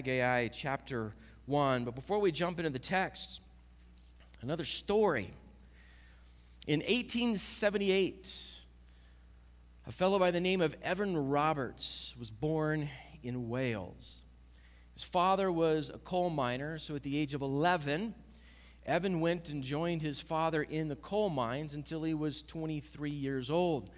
Haggai chapter 1. But before we jump into the text, another story. In 1878, a fellow by the name of Evan Roberts was born in Wales. His father was a coal miner, so at the age of 11, Evan went and joined his father in the coal mines until he was 23 years old.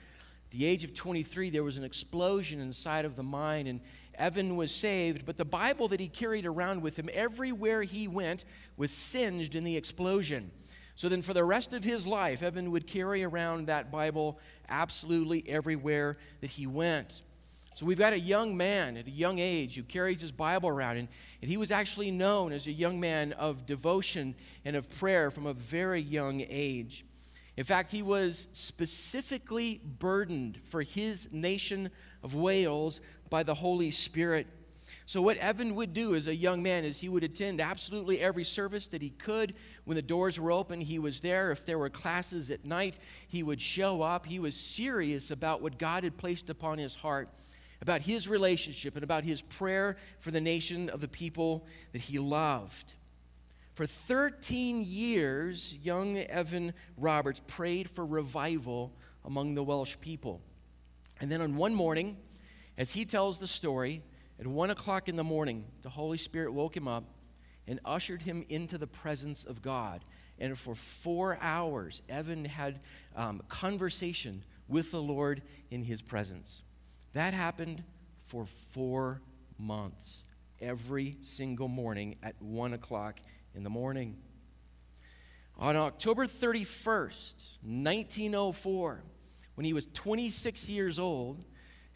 At the age of 23, there was an explosion inside of the mine, and Evan was saved, but the Bible that he carried around with him everywhere he went was singed in the explosion. So then, for the rest of his life, Evan would carry around that Bible absolutely everywhere that he went. So we've got a young man at a young age who carries his Bible around, and, and he was actually known as a young man of devotion and of prayer from a very young age. In fact, he was specifically burdened for his nation of Wales by the Holy Spirit. So, what Evan would do as a young man is he would attend absolutely every service that he could. When the doors were open, he was there. If there were classes at night, he would show up. He was serious about what God had placed upon his heart about his relationship and about his prayer for the nation of the people that he loved. For 13 years, young Evan Roberts prayed for revival among the Welsh people. And then on one morning, as he tells the story, at one o'clock in the morning, the Holy Spirit woke him up and ushered him into the presence of God. And for four hours, Evan had um, conversation with the Lord in his presence. That happened for four months, every single morning at 1 o'clock in the morning. On October 31st, 1904, when he was 26 years old,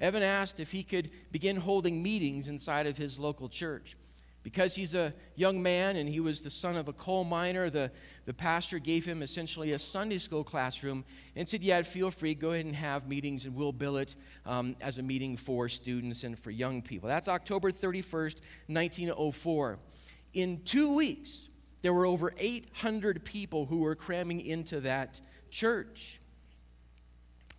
Evan asked if he could begin holding meetings inside of his local church. Because he's a young man and he was the son of a coal miner, the, the pastor gave him essentially a Sunday school classroom and said, Yeah, feel free, go ahead and have meetings, and we'll bill it um, as a meeting for students and for young people. That's October 31st, 1904. In two weeks, there were over 800 people who were cramming into that church.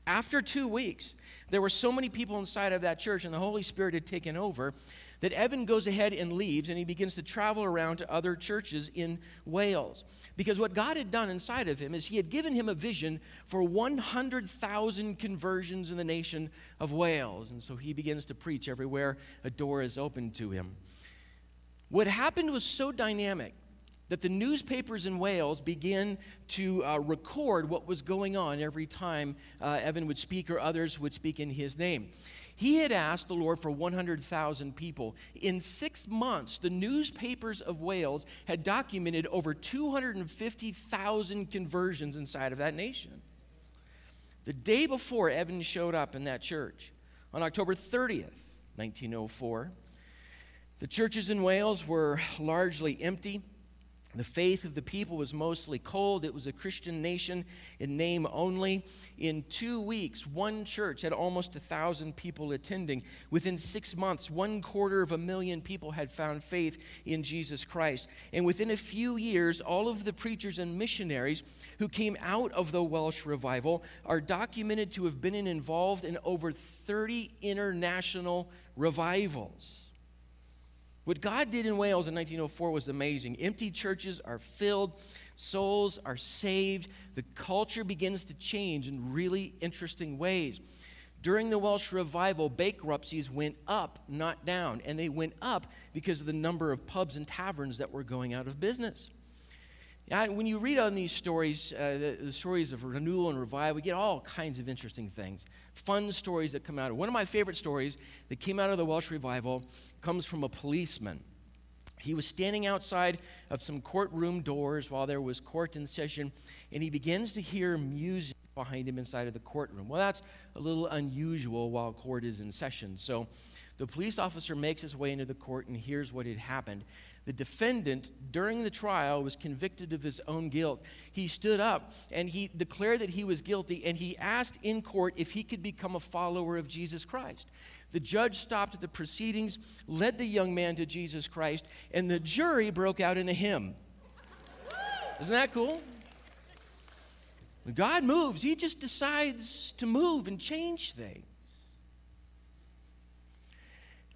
After two weeks, there were so many people inside of that church, and the Holy Spirit had taken over that Evan goes ahead and leaves and he begins to travel around to other churches in Wales. Because what God had done inside of him is he had given him a vision for 100,000 conversions in the nation of Wales. And so he begins to preach everywhere a door is open to him. What happened was so dynamic that the newspapers in Wales began to uh, record what was going on every time uh, Evan would speak or others would speak in his name. He had asked the Lord for 100,000 people. In six months, the newspapers of Wales had documented over 250,000 conversions inside of that nation. The day before Evan showed up in that church, on October 30th, 1904, the churches in Wales were largely empty. The faith of the people was mostly cold. It was a Christian nation in name only. In two weeks, one church had almost a thousand people attending. Within six months, one quarter of a million people had found faith in Jesus Christ. And within a few years, all of the preachers and missionaries who came out of the Welsh revival are documented to have been involved in over 30 international revivals. What God did in Wales in 1904 was amazing. Empty churches are filled, souls are saved, the culture begins to change in really interesting ways. During the Welsh revival, bankruptcies went up, not down, and they went up because of the number of pubs and taverns that were going out of business. when you read on these stories, uh, the, the, stories of renewal and revival, we get all kinds of interesting things, fun stories that come out. One of my favorite stories that came out of the Welsh revival comes from a policeman. He was standing outside of some courtroom doors while there was court in session, and he begins to hear music behind him inside of the courtroom. Well, that's a little unusual while court is in session. So the police officer makes his way into the court and hears what had happened. The defendant, during the trial, was convicted of his own guilt. He stood up and he declared that he was guilty, and he asked in court if he could become a follower of Jesus Christ. The judge stopped the proceedings, led the young man to Jesus Christ, and the jury broke out in a hymn. Isn't that cool? God moves, He just decides to move and change things.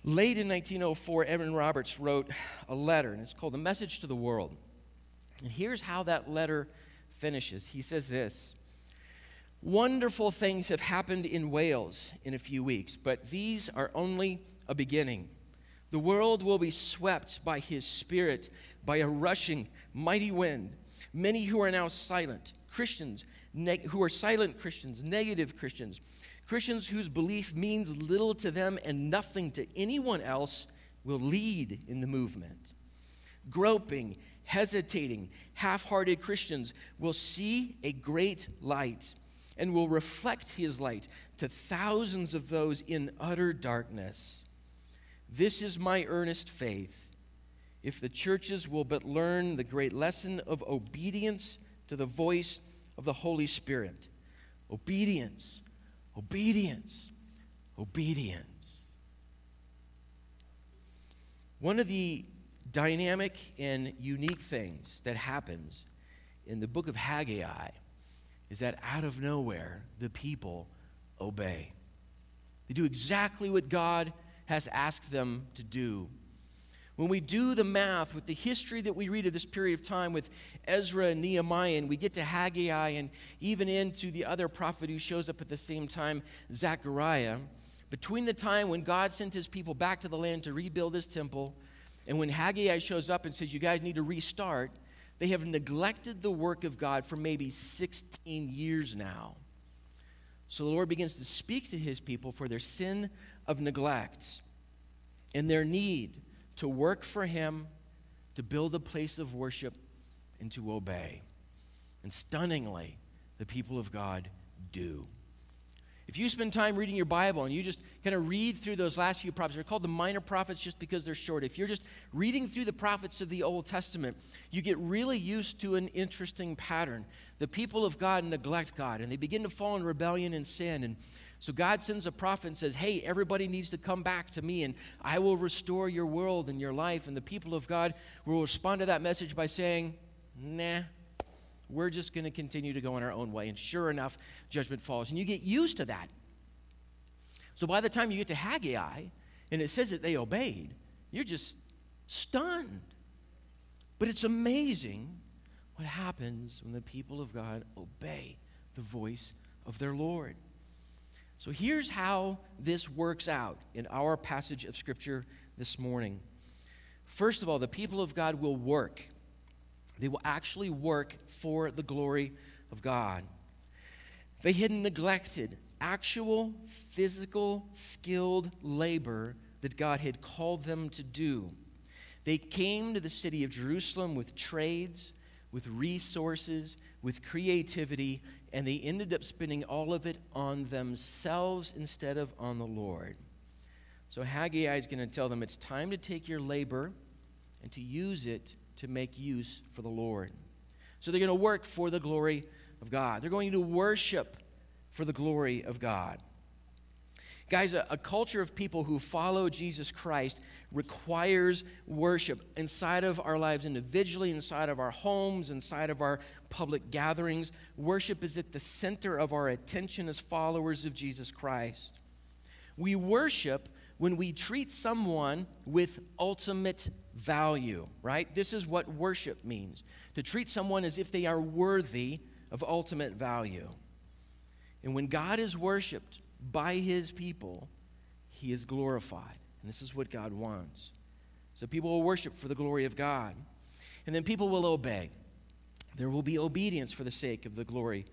Late in 1904, Evan Roberts wrote a letter, and it's called The Message to the World. And here's how that letter finishes. He says this Wonderful things have happened in Wales in a few weeks, but these are only a beginning. The world will be swept by his spirit, by a rushing, mighty wind. Many who are now silent, Christians, neg- who are silent Christians, negative Christians, Christians whose belief means little to them and nothing to anyone else will lead in the movement. Groping, hesitating, half hearted Christians will see a great light and will reflect his light to thousands of those in utter darkness. This is my earnest faith. If the churches will but learn the great lesson of obedience to the voice of the Holy Spirit, obedience Obedience. Obedience. One of the dynamic and unique things that happens in the book of Haggai is that out of nowhere, the people obey. They do exactly what God has asked them to do when we do the math with the history that we read of this period of time with Ezra and Nehemiah, and we get to Haggai and even into the other prophet who shows up at the same time, Zechariah, between the time when God sent his people back to the land to rebuild his temple and when Haggai shows up and says, You guys need to restart, they have neglected the work of God for maybe 16 years now. So the Lord begins to speak to his people for their sin of neglect and their need to work for Him, to build a place of worship, and to obey. And stunningly, the people of God do. If you spend time reading your Bible and you just kind of read through those last few prophets, they're called the minor prophets just because they're short. If you're just reading through the prophets of the Old Testament, you get really used to an interesting pattern. The people of God neglect God and they begin to fall in rebellion and sin. And so God sends a prophet and says, Hey, everybody needs to come back to me and I will restore your world and your life. And the people of God will respond to that message by saying, Nah, we're just going to continue to go in our own way. And sure enough, judgment falls. And you get used to that. So by the time you get to Haggai and it says that they obeyed, you're just stunned. But it's amazing what happens when the people of God obey the voice of their Lord. So here's how this works out in our passage of Scripture this morning. First of all, the people of God will work. They will actually work for the glory of God. They had neglected actual physical, skilled labor that God had called them to do. They came to the city of Jerusalem with trades, with resources, with creativity, and they ended up spending all of it on themselves instead of on the Lord. So Haggai is going to tell them it's time to take your labor and to use it to make use for the Lord. So they're going to work for the glory of God. They're going to worship for the glory of God. Guys, a, a, culture of people who follow Jesus Christ requires worship inside of our lives individually, inside of our homes, inside of our public gatherings. Worship is at the center of our attention as followers of Jesus Christ. We worship when we treat someone with ultimate value, right? This is what worship means to treat someone as if they are worthy of ultimate value. And when God is worshiped, by his people, he is glorified. And this is what God wants. So people will worship for the glory of God. And then people will obey. There will be obedience for the sake of the glory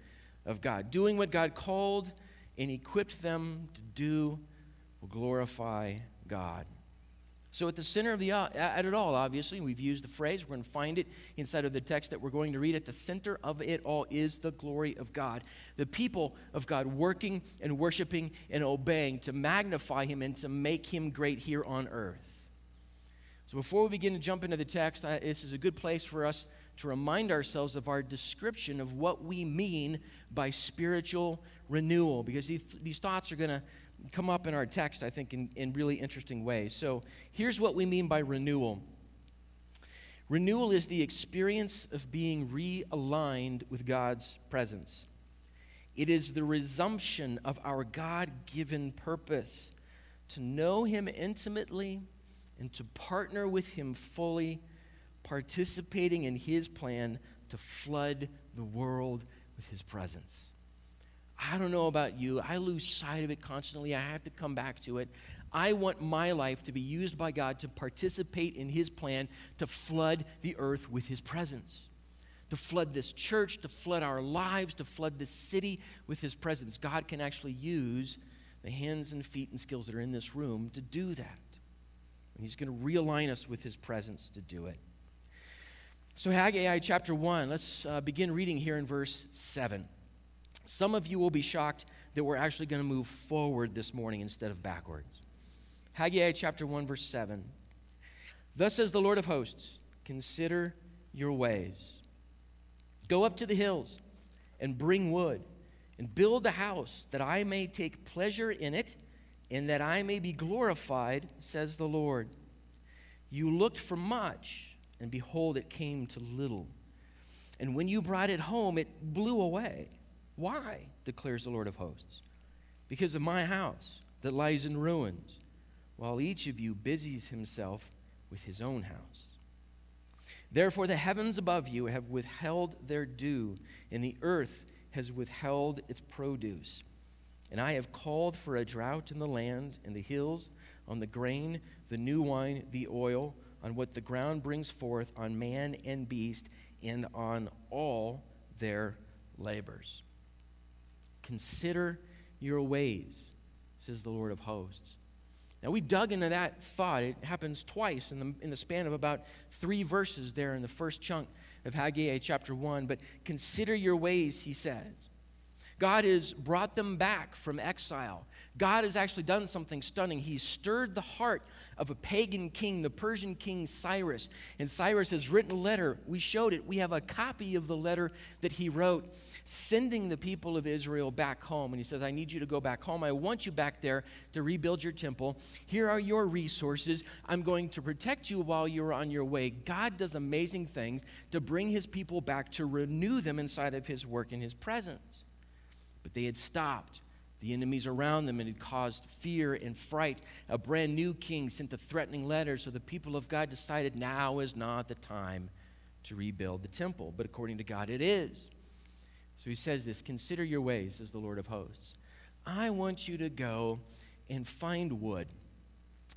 of God. Doing what God called and equipped them to do will glorify God. So, at the center of the uh, at it all, obviously, we've used the phrase. We're going to find it inside of the text that we're going to read. At the center of it all is the glory of God. The people of God working and worshiping and obeying to magnify Him and to make Him great here on earth. So, before we begin to jump into the text, I, this is a good place for us to remind ourselves of our description of what we mean by spiritual renewal, because these, these thoughts are going to come up in our text, I think, in, in really interesting ways. So here's what we mean by renewal renewal is the experience of being realigned with God's presence, it is the resumption of our God given purpose to know Him intimately and to partner with Him fully, participating in His plan to flood the world with His presence. I don't know about you. I lose sight of it constantly. I have to come back to it. I want my life to be used by God to participate in His plan to flood the earth with His presence, to flood this church, to flood our lives, to flood this city with His presence. God can actually use the hands and feet and skills that are in this room to do that. And He's going to realign us with His presence to do it. So, Haggai chapter 1, let's uh, begin reading here in verse 7. Some of you will be shocked that we're actually going to move forward this morning instead of backwards. Haggai chapter 1, verse 7. Thus says the Lord of hosts, consider your ways. Go up to the hills and bring wood and build a house that I may take pleasure in it and that I may be glorified, says the Lord. You looked for much, and behold, it came to little. And when you brought it home, it blew away. Why? declares the Lord of hosts. Because of my house that lies in ruins, while each of you busies himself with his own house. Therefore, the heavens above you have withheld their dew, and the earth has withheld its produce. And I have called for a drought in the land in the hills, on the grain, the new wine, the oil, on what the ground brings forth, on man and beast, and on all their labors. Consider your ways, says the Lord of hosts. Now, we dug into that thought. It happens twice in the, in the span of about three verses there in the first chunk of Haggai chapter 1. But consider your ways, he says. God has brought them back from exile. God has actually done something stunning. He stirred the heart of a pagan king, the Persian king Cyrus. And Cyrus has written a letter. We showed it. We have a copy of the letter that he wrote sending the people of Israel back home. And he says, I need you to go back home. I want you back there to rebuild your temple. Here are your resources. I'm going to protect you while you're on your way. God does amazing things to bring his people back, to renew them inside of his work and his presence. But they had stopped. The enemies around them and had caused fear and fright. A brand new king sent a threatening letter, so the people of God decided now is not the time to rebuild the temple. But according to God, it is. So he says this Consider your ways, says the Lord of hosts. I want you to go and find wood.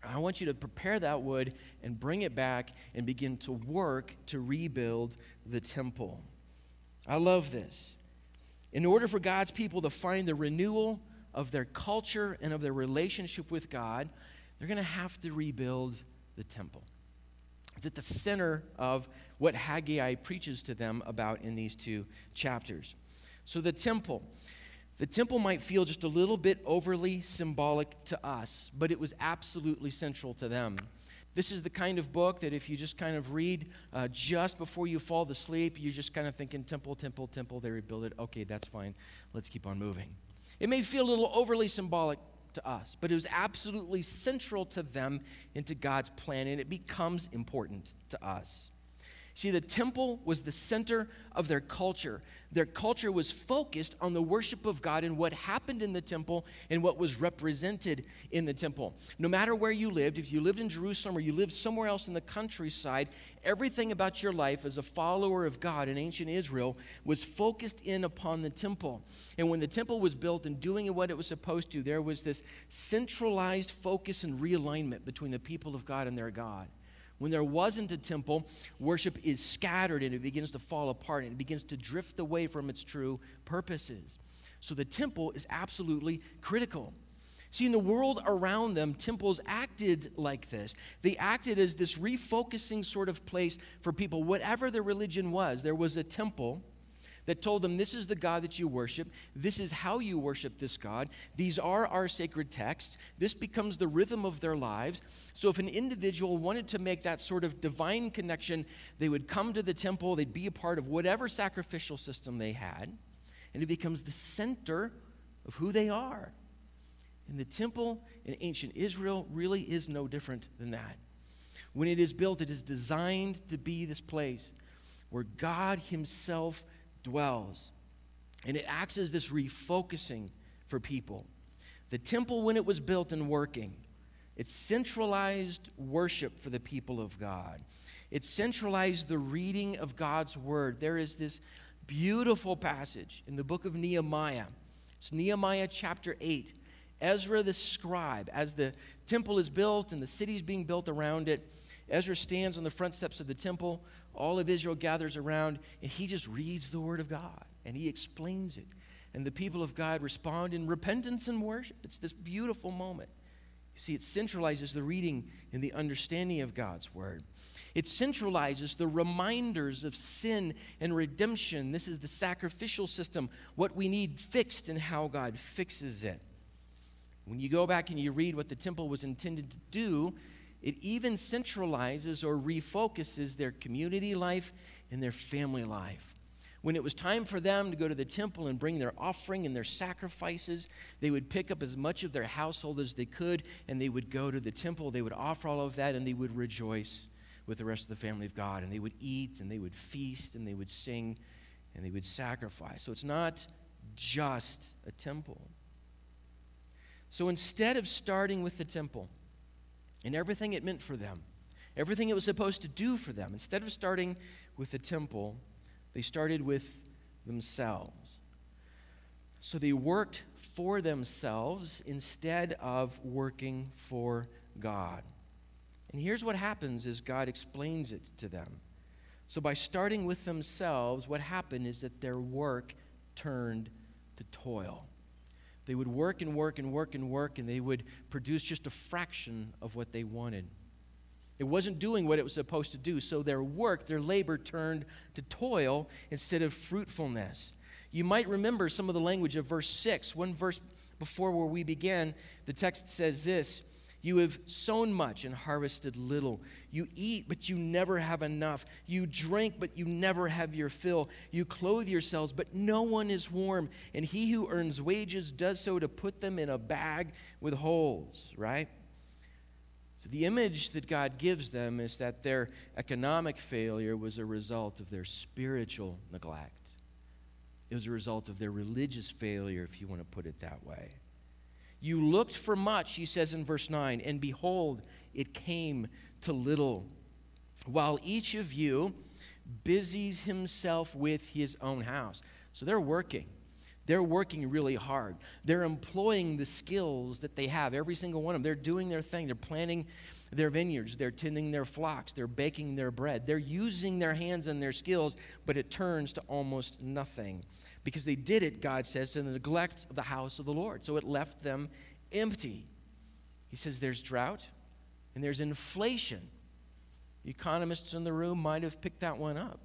I want you to prepare that wood and bring it back and begin to work to rebuild the temple. I love this. In order for God's people to find the renewal of their culture and of their relationship with God, they're going to have to rebuild the temple. It's at the center of what Haggai preaches to them about in these two chapters. So the temple. The temple might feel just a little bit overly symbolic to us, but it was absolutely central to them. This is the kind of book that if you just kind of read uh, just before you fall asleep, you're just kind of thinking, temple, temple, temple, they rebuild it. Okay, that's fine. Let's keep on moving. It may feel a little overly symbolic to us, but it was absolutely central to them into God's plan, and it becomes important to us. See, the temple was the center of their culture. Their culture was focused on the worship of God and what happened in the temple and what was represented in the temple. No matter where you lived, if you lived in Jerusalem or you lived somewhere else in the countryside, everything about your life as a follower of God in ancient Israel was focused in upon the temple. And when the temple was built and doing what it was supposed to, there was this centralized focus and realignment between the people of God and their God. When there wasn't a temple, worship is scattered and it begins to fall apart and it begins to drift away from its true purposes. So the temple is absolutely critical. See, in the world around them, temples acted like this. They acted as this refocusing sort of place for people, whatever their religion was. There was a temple that told them, This is the God that you worship. This is how you worship this God. These are our sacred texts. This becomes the rhythm of their lives. So, if an individual wanted to make that sort of divine connection, they would come to the temple, they'd be a part of whatever sacrificial system they had, and it becomes the center of who they are. And the temple in ancient Israel really is no different than that. When it is built, it is designed to be this place where God Himself dwells. And it acts as this refocusing for people. The temple, when it was built and working, It centralized worship for the people of God. It centralized the reading of God's word. There is this beautiful passage in the book of Nehemiah. It's Nehemiah chapter 8. Ezra the scribe, as the temple is built and the city is being built around it, Ezra stands on the front steps of the temple. All of Israel gathers around, and he just reads the word of God and he explains it. And the people of God respond in repentance and worship. It's this beautiful moment. You see, it centralizes the reading and the understanding of God's word. It centralizes the reminders of sin and redemption. This is the sacrificial system, what we need fixed and how God fixes it. When you go back and you read what the temple was intended to do, it even centralizes or refocuses their community life and their family life. When it was time for them to go to the temple and bring their offering and their sacrifices, they would pick up as much of their household as they could and they would go to the temple. They would offer all of that and they would rejoice with the rest of the family of God. And they would eat and they would feast and they would sing and they would sacrifice. So it's not just a temple. So instead of starting with the temple and everything it meant for them, everything it was supposed to do for them, instead of starting with the temple, they started with themselves. So they worked for themselves instead of working for God. And here's what happens as God explains it to them. So by starting with themselves, what happened is that their work turned to toil. They would work and work and work and work, and they would produce just a fraction of what they wanted. It wasn't doing what it was supposed to do. So their work, their labor turned to toil instead of fruitfulness. You might remember some of the language of verse 6. One verse before where we began, the text says this You have sown much and harvested little. You eat, but you never have enough. You drink, but you never have your fill. You clothe yourselves, but no one is warm. And he who earns wages does so to put them in a bag with holes, right? So, the image that God gives them is that their economic failure was a result of their spiritual neglect. It was a result of their religious failure, if you want to put it that way. You looked for much, he says in verse 9, and behold, it came to little. While each of you busies himself with his own house. So they're working. They're working really hard. They're employing the skills that they have, every single one of them. They're doing their thing. They're planting their vineyards. They're tending their flocks. They're baking their bread. They're using their hands and their skills, but it turns to almost nothing because they did it, God says, to the neglect of the house of the Lord. So it left them empty. He says there's drought and there's inflation. Economists in the room might have picked that one up.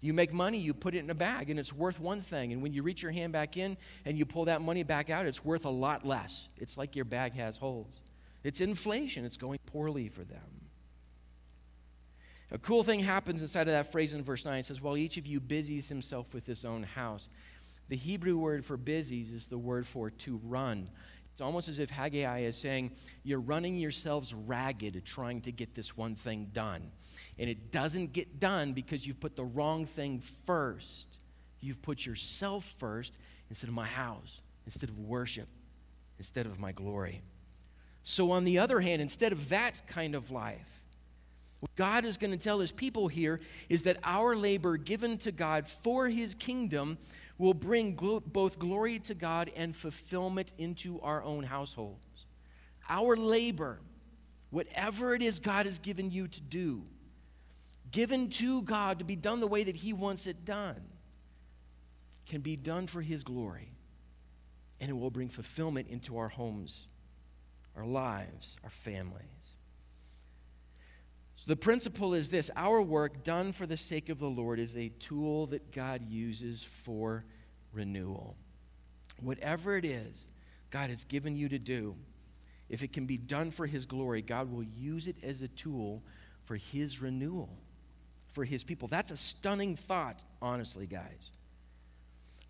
You make money, you put it in a bag, and it's worth one thing. And when you reach your hand back in and you pull that money back out, it's worth a lot less. It's like your bag has holes. It's inflation, it's going poorly for them. A cool thing happens inside of that phrase in verse 9. It says, While each of you busies himself with his own house. The Hebrew word for busies is the word for to run. It's almost as if Haggai is saying, You're running yourselves ragged trying to get this one thing done. And it doesn't get done because you've put the wrong thing first. You've put yourself first instead of my house, instead of worship, instead of my glory. So, on the other hand, instead of that kind of life, what God is going to tell his people here is that our labor given to God for his kingdom will bring both glory to God and fulfillment into our own households. Our labor, whatever it is God has given you to do, given to God to be done the way that He wants it done, can be done for His glory. And it will bring fulfillment into our homes, our lives, our families. So the principle is this our work done for the sake of the Lord is a tool that God uses for renewal. Whatever it is God has given you to do, if it can be done for His glory, God will use it as a tool for His renewal for his people. That's a stunning thought, honestly, guys.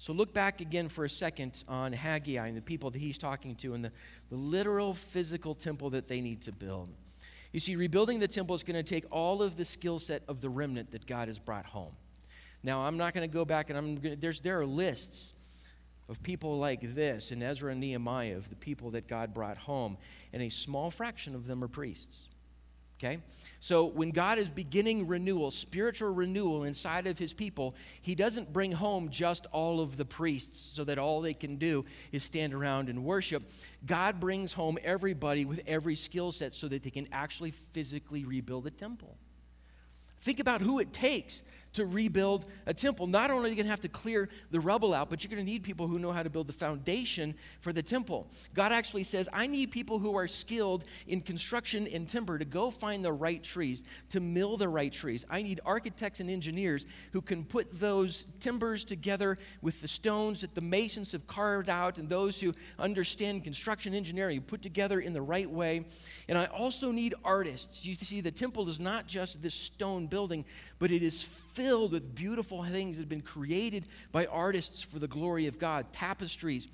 So look back again for a second on Haggai and the people that he's talking to and the, the literal physical temple that they need to build. You see, rebuilding the temple is going to take all of the skill set of the remnant that God has brought home. Now, I'm not going to go back and I'm going to, there's, there are lists of people like this in Ezra and Nehemiah, of the people that God brought home, and a small fraction of them are priests. Okay? So when God is beginning renewal, spiritual renewal inside of his people, he doesn't bring home just all of the priests so that all they can do is stand around and worship. God brings home everybody with every skill set so that they can actually physically rebuild the temple. Think about who it takes to rebuild a temple. Not only are you going to have to clear the rubble out, but you're going to need people who know how to build the foundation for the temple. God actually says, I need people who are skilled in construction and timber to go find the right trees, to mill the right trees. I need architects and engineers who can put those timbers together with the stones that the masons have carved out and those who understand construction engineering put together in the right way. And I also need artists. You see, the temple is not just this stone building, but it is filled with beautiful things that have been created by artists for the glory of God tapestries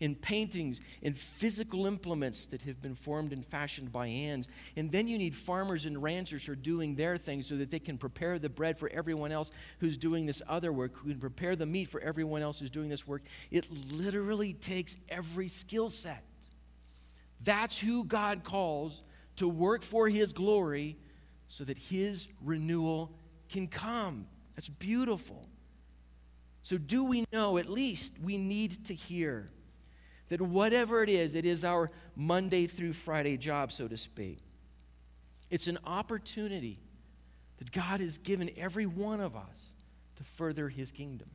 and paintings and physical implements that have been formed and fashioned by hands. And then you need farmers and ranchers who are doing their thing so that they can prepare the bread for everyone else who's doing this other work, who can prepare the meat for everyone else who's doing this work. It literally takes every skill set. That's who God calls to work for His glory so that His renewal can come. That's beautiful. So, do we know, at least we need to hear that whatever it is, it is our Monday through Friday job, so to speak. It's an opportunity that God has given every one of us to further His kingdom.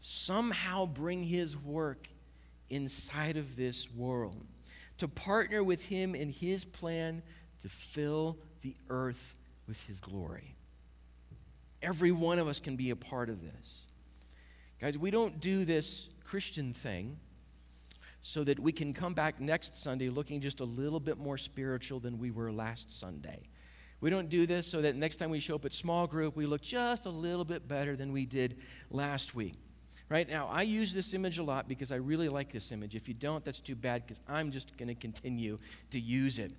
Somehow bring His work inside of this world, to partner with Him in His plan to fill the earth with His glory. Every one of us can be a part of this. Guys, we don't do this Christian thing so that we can come back next Sunday looking just a little bit more spiritual than we were last Sunday. We don't do this so that next time we show up at small group, we look just a little bit better than we did last week. Right now, I use this image a lot because I really like this image. If you don't, that's too bad because I'm just going to continue to use it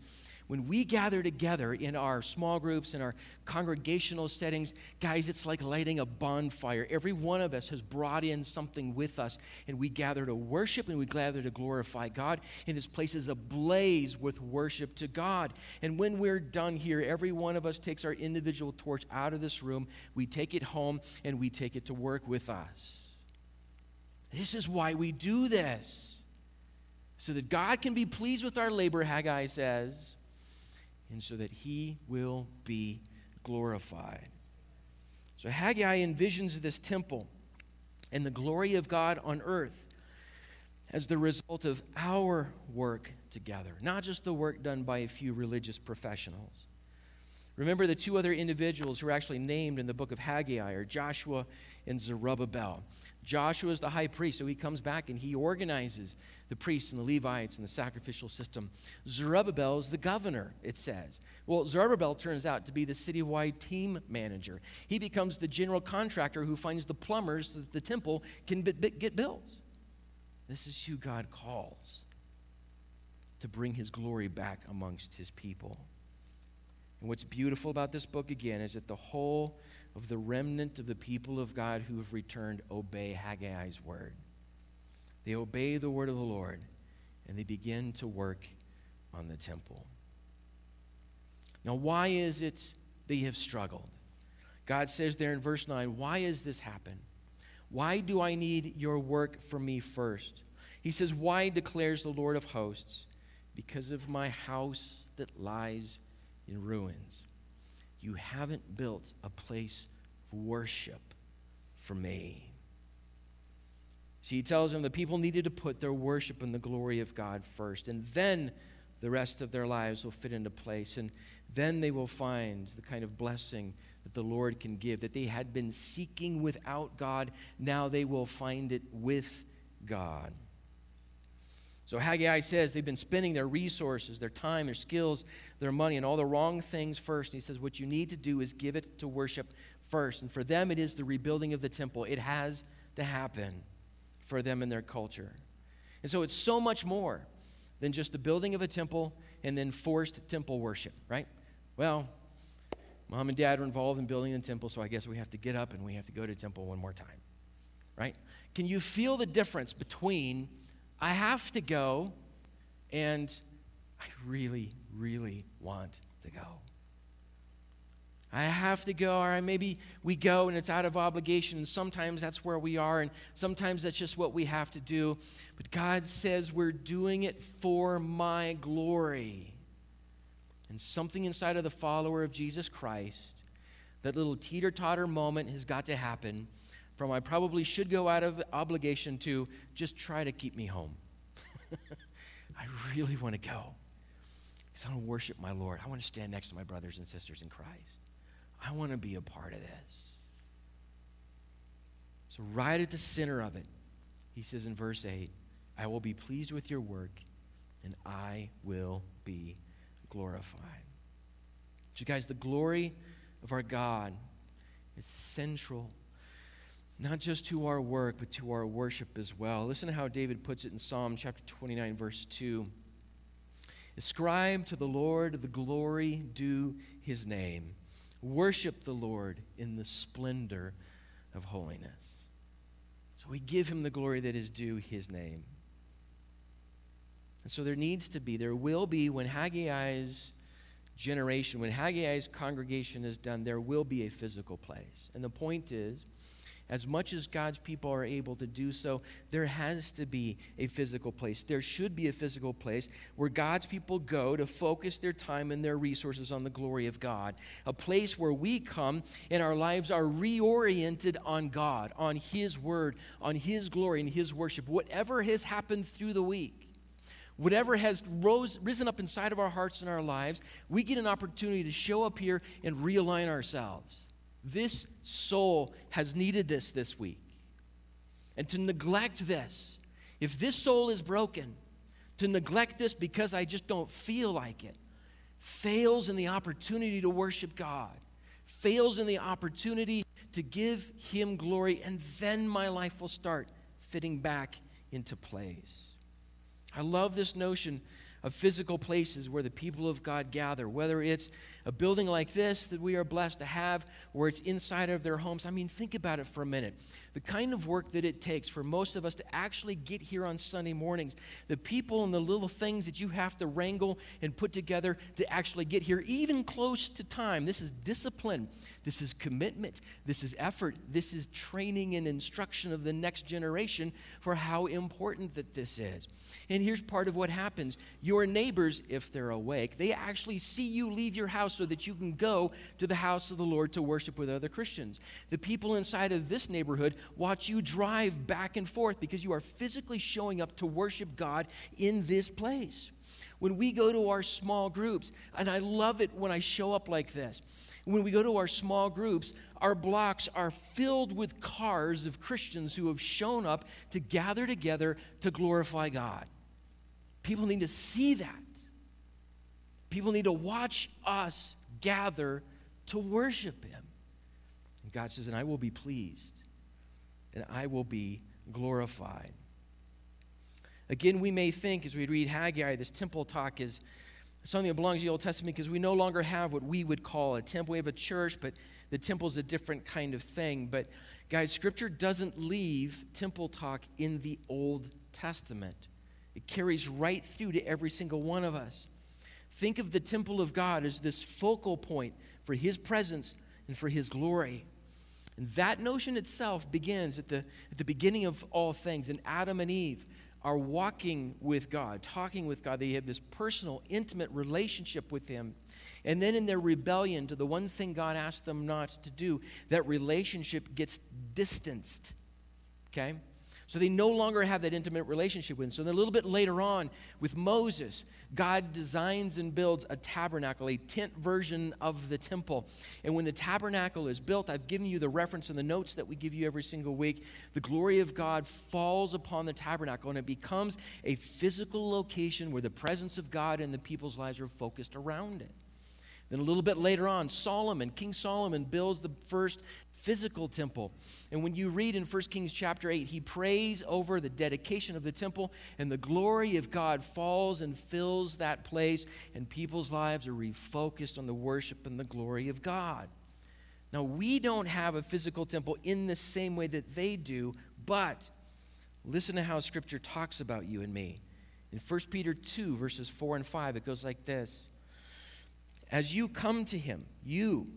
when we gather together in our small groups, in our congregational settings, guys, it's like lighting a bonfire. Every one of us has brought in something with us, and we gather to worship and we gather to glorify God. And this place is ablaze with worship to God. And when we're done here, every one of us takes our individual torch out of this room, we take it home, and we take it to work with us. This is why we do this. So that God can be pleased with our labor, Haggai says and so that he will be glorified. So Haggai envisions this temple and the glory of God on earth as the result of our work together, not just the work done by a few religious professionals. Remember the two other individuals who are actually named in the book of Haggai are Joshua and Zerubbabel. Joshua is the high priest, so he comes back and he organizes the priests and the Levites and the sacrificial system. Zerubbabel is the governor, it says. Well, Zerubbabel turns out to be the citywide team manager. He becomes the general contractor who finds the plumbers so that the temple can get built. This is who God calls to bring his glory back amongst his people. And what's beautiful about this book, again, is that the whole of the remnant of the people of God who have returned obey Haggai's word. They obey the word of the Lord and they begin to work on the temple. Now, why is it they have struggled? God says there in verse 9, Why has this happened? Why do I need your work for me first? He says, Why declares the Lord of hosts? Because of my house that lies in ruins you haven't built a place of worship for me. See, he tells them the people needed to put their worship and the glory of God first, and then the rest of their lives will fit into place, and then they will find the kind of blessing that the Lord can give that they had been seeking without God. Now they will find it with God. So Haggai says they've been spending their resources, their time, their skills, their money, and all the wrong things first. And he says, What you need to do is give it to worship first. And for them, it is the rebuilding of the temple. It has to happen for them in their culture. And so it's so much more than just the building of a temple and then forced temple worship, right? Well, mom and dad were involved in building the temple, so I guess we have to get up and we have to go to temple one more time, right? Can you feel the difference between I have to go and I really, really want to go? I have to go, or maybe we go and it's out of obligation, and sometimes that's where we are, and sometimes that's just what we have to do. But God says we're doing it for my glory. And something inside of the follower of Jesus Christ, that little teeter totter moment has got to happen from I probably should go out of obligation to just try to keep me home. I really want to go because I want to worship my Lord. I want to stand next to my brothers and sisters in Christ. I want to be a part of this. So, right at the center of it, he says in verse 8, I will be pleased with your work, and I will be glorified. So, guys, the glory of our God is central, not just to our work, but to our worship as well. Listen to how David puts it in Psalm chapter 29, verse 2. Ascribe to the Lord the glory due his name. Worship the Lord in the splendor of holiness. So we give him the glory that is due his name. And so there needs to be, there will be, when Haggai's generation, when Haggai's congregation is done, there will be a physical place. And the point is, as much as God's people are able to do so, there has to be a physical place. There should be a physical place where God's people go to focus their time and their resources on the glory of God. A place where we come and our lives are reoriented on God, on His Word, on His glory and His worship. Whatever has happened through the week, whatever has rose, risen up inside of our hearts and our lives, we get an opportunity to show up here and realign ourselves. This soul has needed this this week. And to neglect this, if this soul is broken, to neglect this because I just don't feel like it, fails in the opportunity to worship God, fails in the opportunity to give Him glory, and then my life will start fitting back into place. I love this notion of physical places where the people of God gather, whether it's a building like this that we are blessed to have, where it's inside of their homes. I mean, think about it for a minute. The kind of work that it takes for most of us to actually get here on Sunday mornings, the people and the little things that you have to wrangle and put together to actually get here, even close to time. This is discipline. This is commitment. This is effort. This is training and instruction of the next generation for how important that this is. And here's part of what happens your neighbors, if they're awake, they actually see you leave your house so that you can go to the house of the Lord to worship with other Christians. The people inside of this neighborhood watch you drive back and forth because you are physically showing up to worship God in this place. When we go to our small groups, and I love it when I show up like this when we go to our small groups, our blocks are filled with cars of Christians who have shown up to gather together to glorify God. People need to see that. People need to watch us gather to worship Him. And God says, and I will be pleased, and I will be glorified. Again, we may think as we read Haggai, this temple talk is something that belongs to the Old Testament because we no longer have what we would call a temple. We have a church, but the temple's a different kind of thing. But guys, Scripture doesn't leave temple talk in the Old Testament, it carries right through to every single one of us. Think of the temple of God as this focal point for His presence and for His glory. And that notion itself begins at the, at the beginning of all things And Adam and Eve are walking with God, talking with God. They have this personal, intimate relationship with Him. And then in their rebellion to the one thing God asked them not to do, that relationship gets distanced. Okay? So they no longer have that intimate relationship with him. So then a little bit later on with Moses, God designs and builds a tabernacle, a tent version of the temple. And when the tabernacle is built, I've given you the reference in the notes that we give you every single week. The glory of God falls upon the tabernacle and it becomes a physical location where the presence of God and the people's lives are focused around it. Then a little bit later on, Solomon, King Solomon, builds the first physical temple. And when you read in 1 Kings chapter 8, he prays over the dedication of the temple, and the glory of God falls and fills that place, and people's lives are refocused on the worship and the glory of God. Now, we don't have a physical temple in the same way that they do, but Listen to how Scripture talks about you and me. In 1 Peter 2, verses 4 and 5, it goes like this As you come to him, you,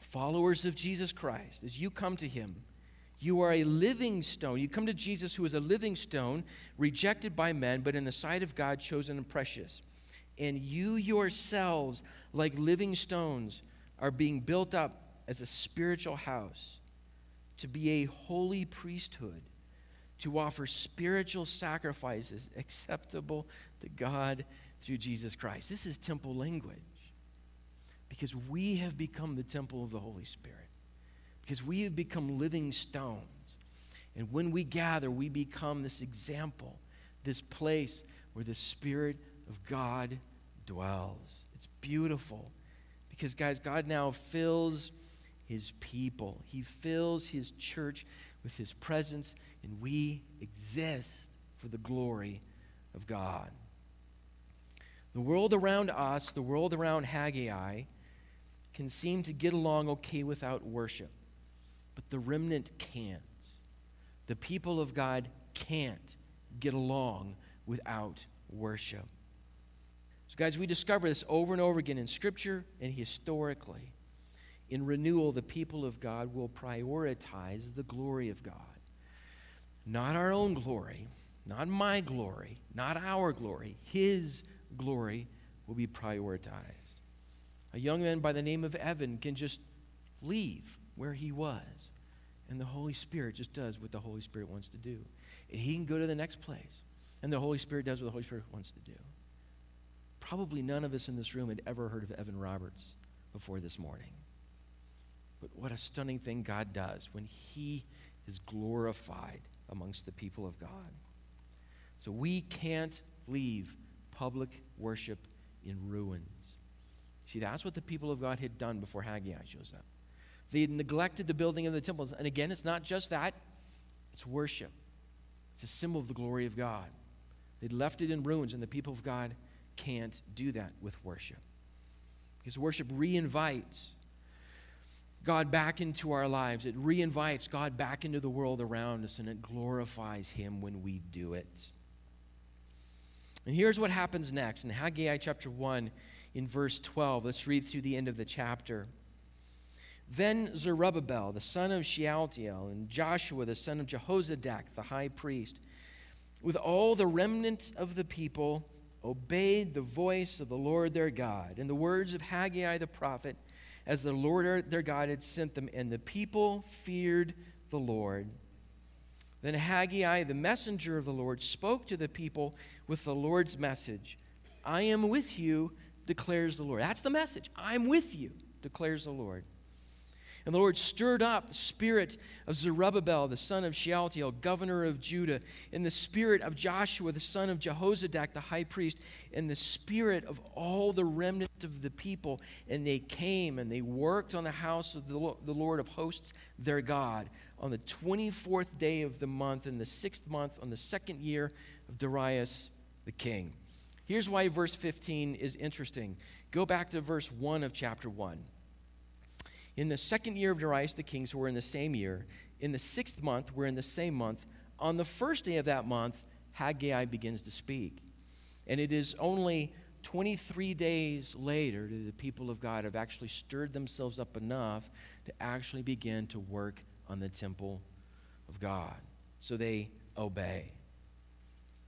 followers of Jesus Christ, as you come to him, you are a living stone. You come to Jesus, who is a living stone, rejected by men, but in the sight of God, chosen and precious. And you yourselves, like living stones, are being built up as a spiritual house to be a holy priesthood, to offer spiritual sacrifices acceptable to God through Jesus Christ. This is temple language because we have become the temple of the Holy Spirit, because we have become living stones. And when we gather, we become this example, this place where the Spirit of God dwells. It's beautiful because, guys, God now fills his people, He fills his church with his presence, and we exist for the glory of God. The world around us, the world around Haggai, can seem to get along okay without worship, but the remnant can't. The people of God can't get along without worship. So, guys, we discover this over and over again in Scripture and historically. In renewal, the people of God will prioritize the glory of God. Not our own glory, not my glory, not our glory. His glory will be prioritized. A young man by the name of Evan can just leave where he was, and the Holy Spirit just does what the Holy Spirit wants to do. And he can go to the next place, and the Holy Spirit does what the Holy Spirit wants to do. Probably none of us in this room had ever heard of Evan Roberts before this morning. But what a stunning thing God does when He is glorified amongst the people of God. So we can't leave public worship in ruins. See, that's what the people of God had done before Haggai shows up. They had neglected the building of the temples. And again, it's not just that, it's worship. It's a symbol of the glory of God. They'd left it in ruins, and the people of God can't do that with worship. Because worship reinvites God back into our lives. It reinvites God back into the world around us, and it glorifies Him when we do it. And here's what happens next in Haggai chapter 1, in verse 12. Let's read through the end of the chapter. Then Zerubbabel, the son of Shealtiel, and Joshua, the son of Jehozadak, the high priest, with all the remnant of the people, obeyed the voice of the Lord their God and the words of Haggai the prophet as the Lord their God had sent them, and the people feared the Lord. Then Haggai, the messenger of the Lord, spoke to the people with the Lord's message I am with you, declares the Lord. That's the message. I'm with you, declares the Lord. And the Lord stirred up the spirit of Zerubbabel, the son of Shealtiel, governor of Judah, and the spirit of Joshua, the son of Jehozadak, the high priest, and the spirit of all the remnant of the people. And they came and they worked on the house of the Lord of hosts, their God, on the 24th day of the month, in the sixth month, on the second year of Darius the king. Here's why verse 15 is interesting. Go back to verse 1 of chapter 1. In the second year of Darius the king, so we're in the same year, in the sixth month, we're in the same month, on the first day of that month, Haggai begins to speak. And it is only 23 days later that the people of God have actually stirred themselves up enough to actually begin to work on the temple of God. So they obey.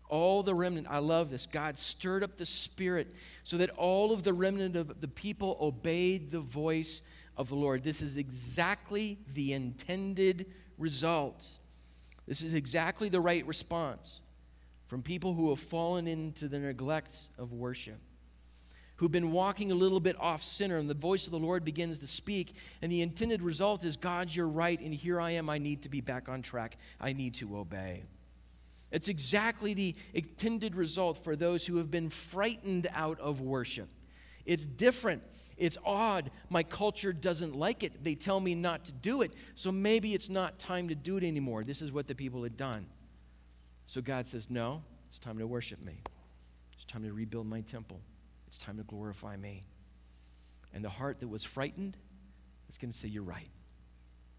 All the remnant, I love this. God stirred up the spirit so that all of the remnant of the people obeyed the voice of the Lord. This is exactly the intended result. This is exactly the right response from people who have fallen into the neglect of worship, who've been walking a little bit off center, and the voice of the Lord begins to speak. And the intended result is God, you're right, and here I am. I need to be back on track. I need to obey. It's exactly the intended result for those who have been frightened out of worship. It's different it's odd. My culture doesn't like it. They tell me not to do it. So maybe it's not time to do it anymore. This is what the people had done. So God says, No, it's time to worship me. It's time to rebuild my temple. It's time to glorify me. And the heart that was frightened is going to say, You're right.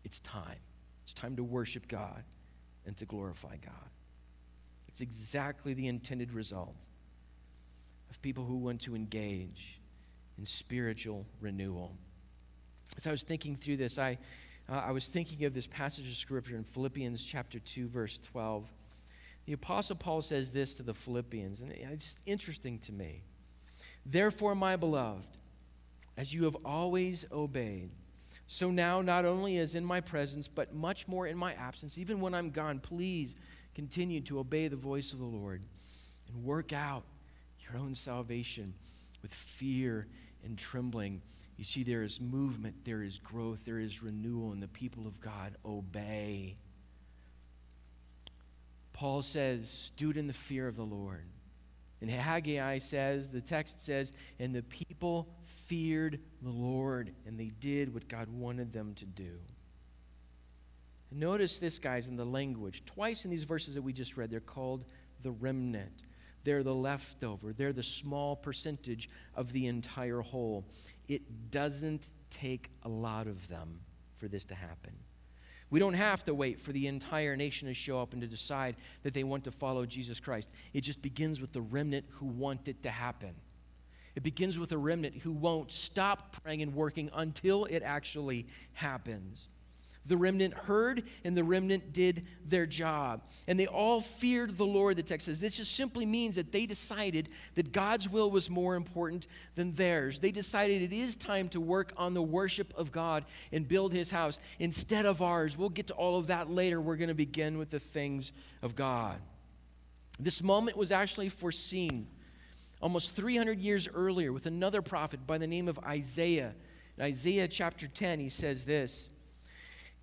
It's time. It's time to worship God and to glorify God. It's exactly the intended result of people who want to engage in spiritual renewal. As I was thinking through this, I, uh, I was thinking of this passage of Scripture in Philippians chapter 2, verse 12. The Apostle Paul says this to the Philippians, and it's just interesting to me. Therefore, my beloved, as you have always obeyed, so now, not only as in my presence, but much more in my absence, even when I'm gone, please continue to obey the voice of the Lord and work out your own salvation with fear and trembling. You see, there is movement, there is growth, there is renewal, and the people of God obey. Paul says, do it in the fear of the Lord. And Haggai says, the text says, and the people feared the Lord, and they did what God wanted them to do. Notice this, guys, in the language. Twice in these verses that we just read, they're called the remnant. They're the leftover. They're the small percentage of the entire whole. It doesn't take a lot of them for this to happen. We don't have to wait for the entire nation to show up and to decide that they want to follow Jesus Christ. It just begins with the remnant who want it to happen. It begins with a remnant who won't stop praying and working until it actually happens. The remnant heard, and the remnant did their job. And they all feared the Lord, the text says. This just simply means that they decided that God's will was more important than theirs. They decided it is time to work on the worship of God and build his house instead of ours. We'll get to all of that later. We're going to begin with the things of God. This moment was actually foreseen almost 300 years earlier with another prophet by the name of Isaiah. In Isaiah chapter 10, he says this.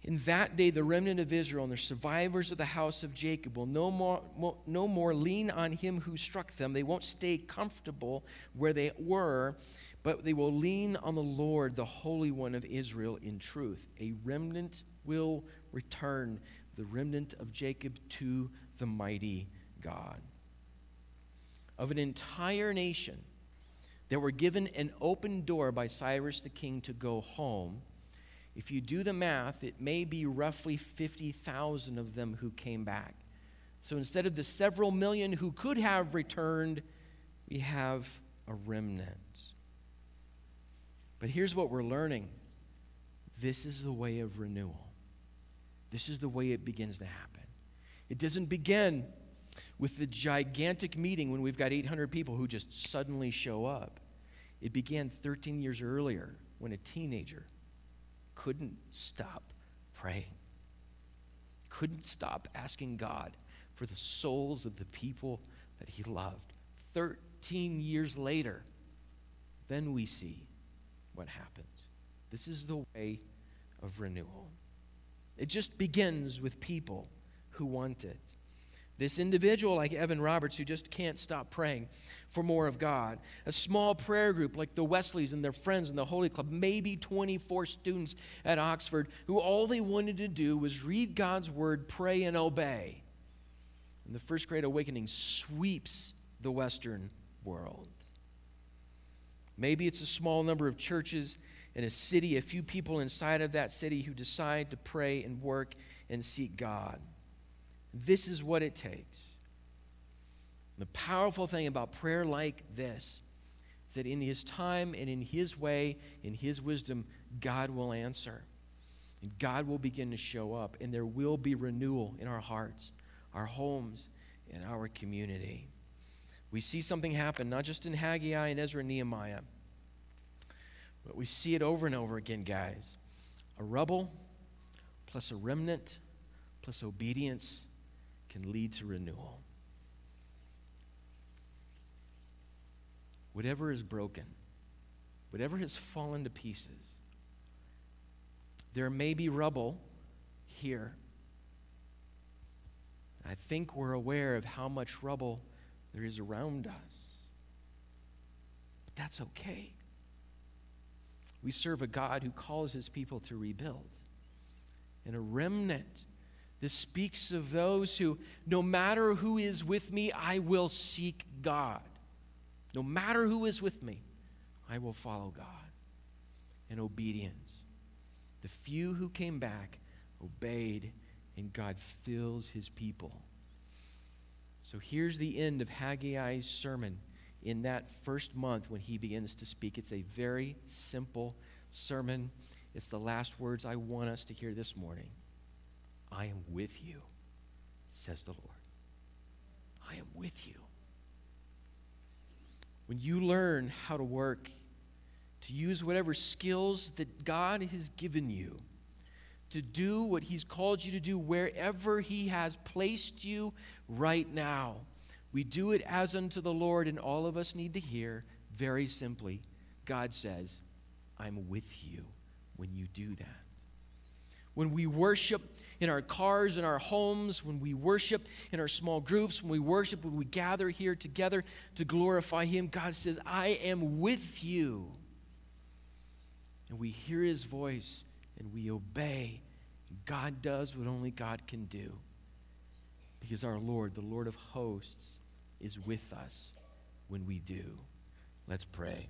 In that day, the remnant of Israel and the survivors of the house of Jacob will no more, no more lean on him who struck them. They won't stay comfortable where they were, but they will lean on the Lord, the Holy One of Israel, in truth. A remnant will return, the remnant of Jacob to the mighty God. Of an entire nation that were given an open door by Cyrus the king to go home if you do the math, it may be roughly 50,000 of them who came back. So instead of the several million who could have returned, we have a remnant. But here's what we're learning this is the way of renewal. This is the way it begins to happen. It doesn't begin with the gigantic meeting when we've got 800 people who just suddenly show up. It began 13 years earlier when a teenager couldn't stop praying, couldn't stop asking God for the souls of the people that he loved. 13 years later, then we see what happens. This is the way of renewal. It just begins with people who want it. This individual, like Evan Roberts, who just can't stop praying for more of God. A small prayer group like the Wesleys and their friends in the Holy Club, maybe 24 students at Oxford, who all they wanted to do was read God's word, pray, and obey. And the First Great Awakening sweeps the Western world. Maybe it's a small number of churches in a city, a few people inside of that city who decide to pray and work and seek God. This is what it takes. The powerful thing about prayer like this is that in His time and in His way, in His wisdom, God will answer. And God will begin to show up, and there will be renewal in our hearts, our homes, and our community. We see something happen, not just in Haggai and Ezra and Nehemiah, but we see it over and over again, guys. A rubble plus a remnant plus obedience can lead to renewal. Whatever is broken, whatever has fallen to pieces, there may be rubble here. I think we're aware of how much rubble there is around us. But that's okay. We serve a God who calls his people to rebuild. And a remnant this speaks of those who, no matter who is with me, I will seek God. No matter who is with me, I will follow God in obedience. The few who came back obeyed, and God fills his people. So here's the end of Haggai's sermon in that first month when he begins to speak. It's a very simple sermon. It's the last words I want us to hear this morning. I am with you, says the Lord. I am with you. When you learn how to work, to use whatever skills that God has given you, to do what He's called you to do wherever He has placed you right now, we do it as unto the Lord, and all of us need to hear very simply God says, I'm with you when you do that. When we worship in our cars, in our homes, when we worship in our small groups, when we worship, when we gather here together to glorify Him, God says, I am with you. And we hear His voice and we obey. God does what only God can do. Because our Lord, the Lord of hosts, is with us when we do. Let's pray.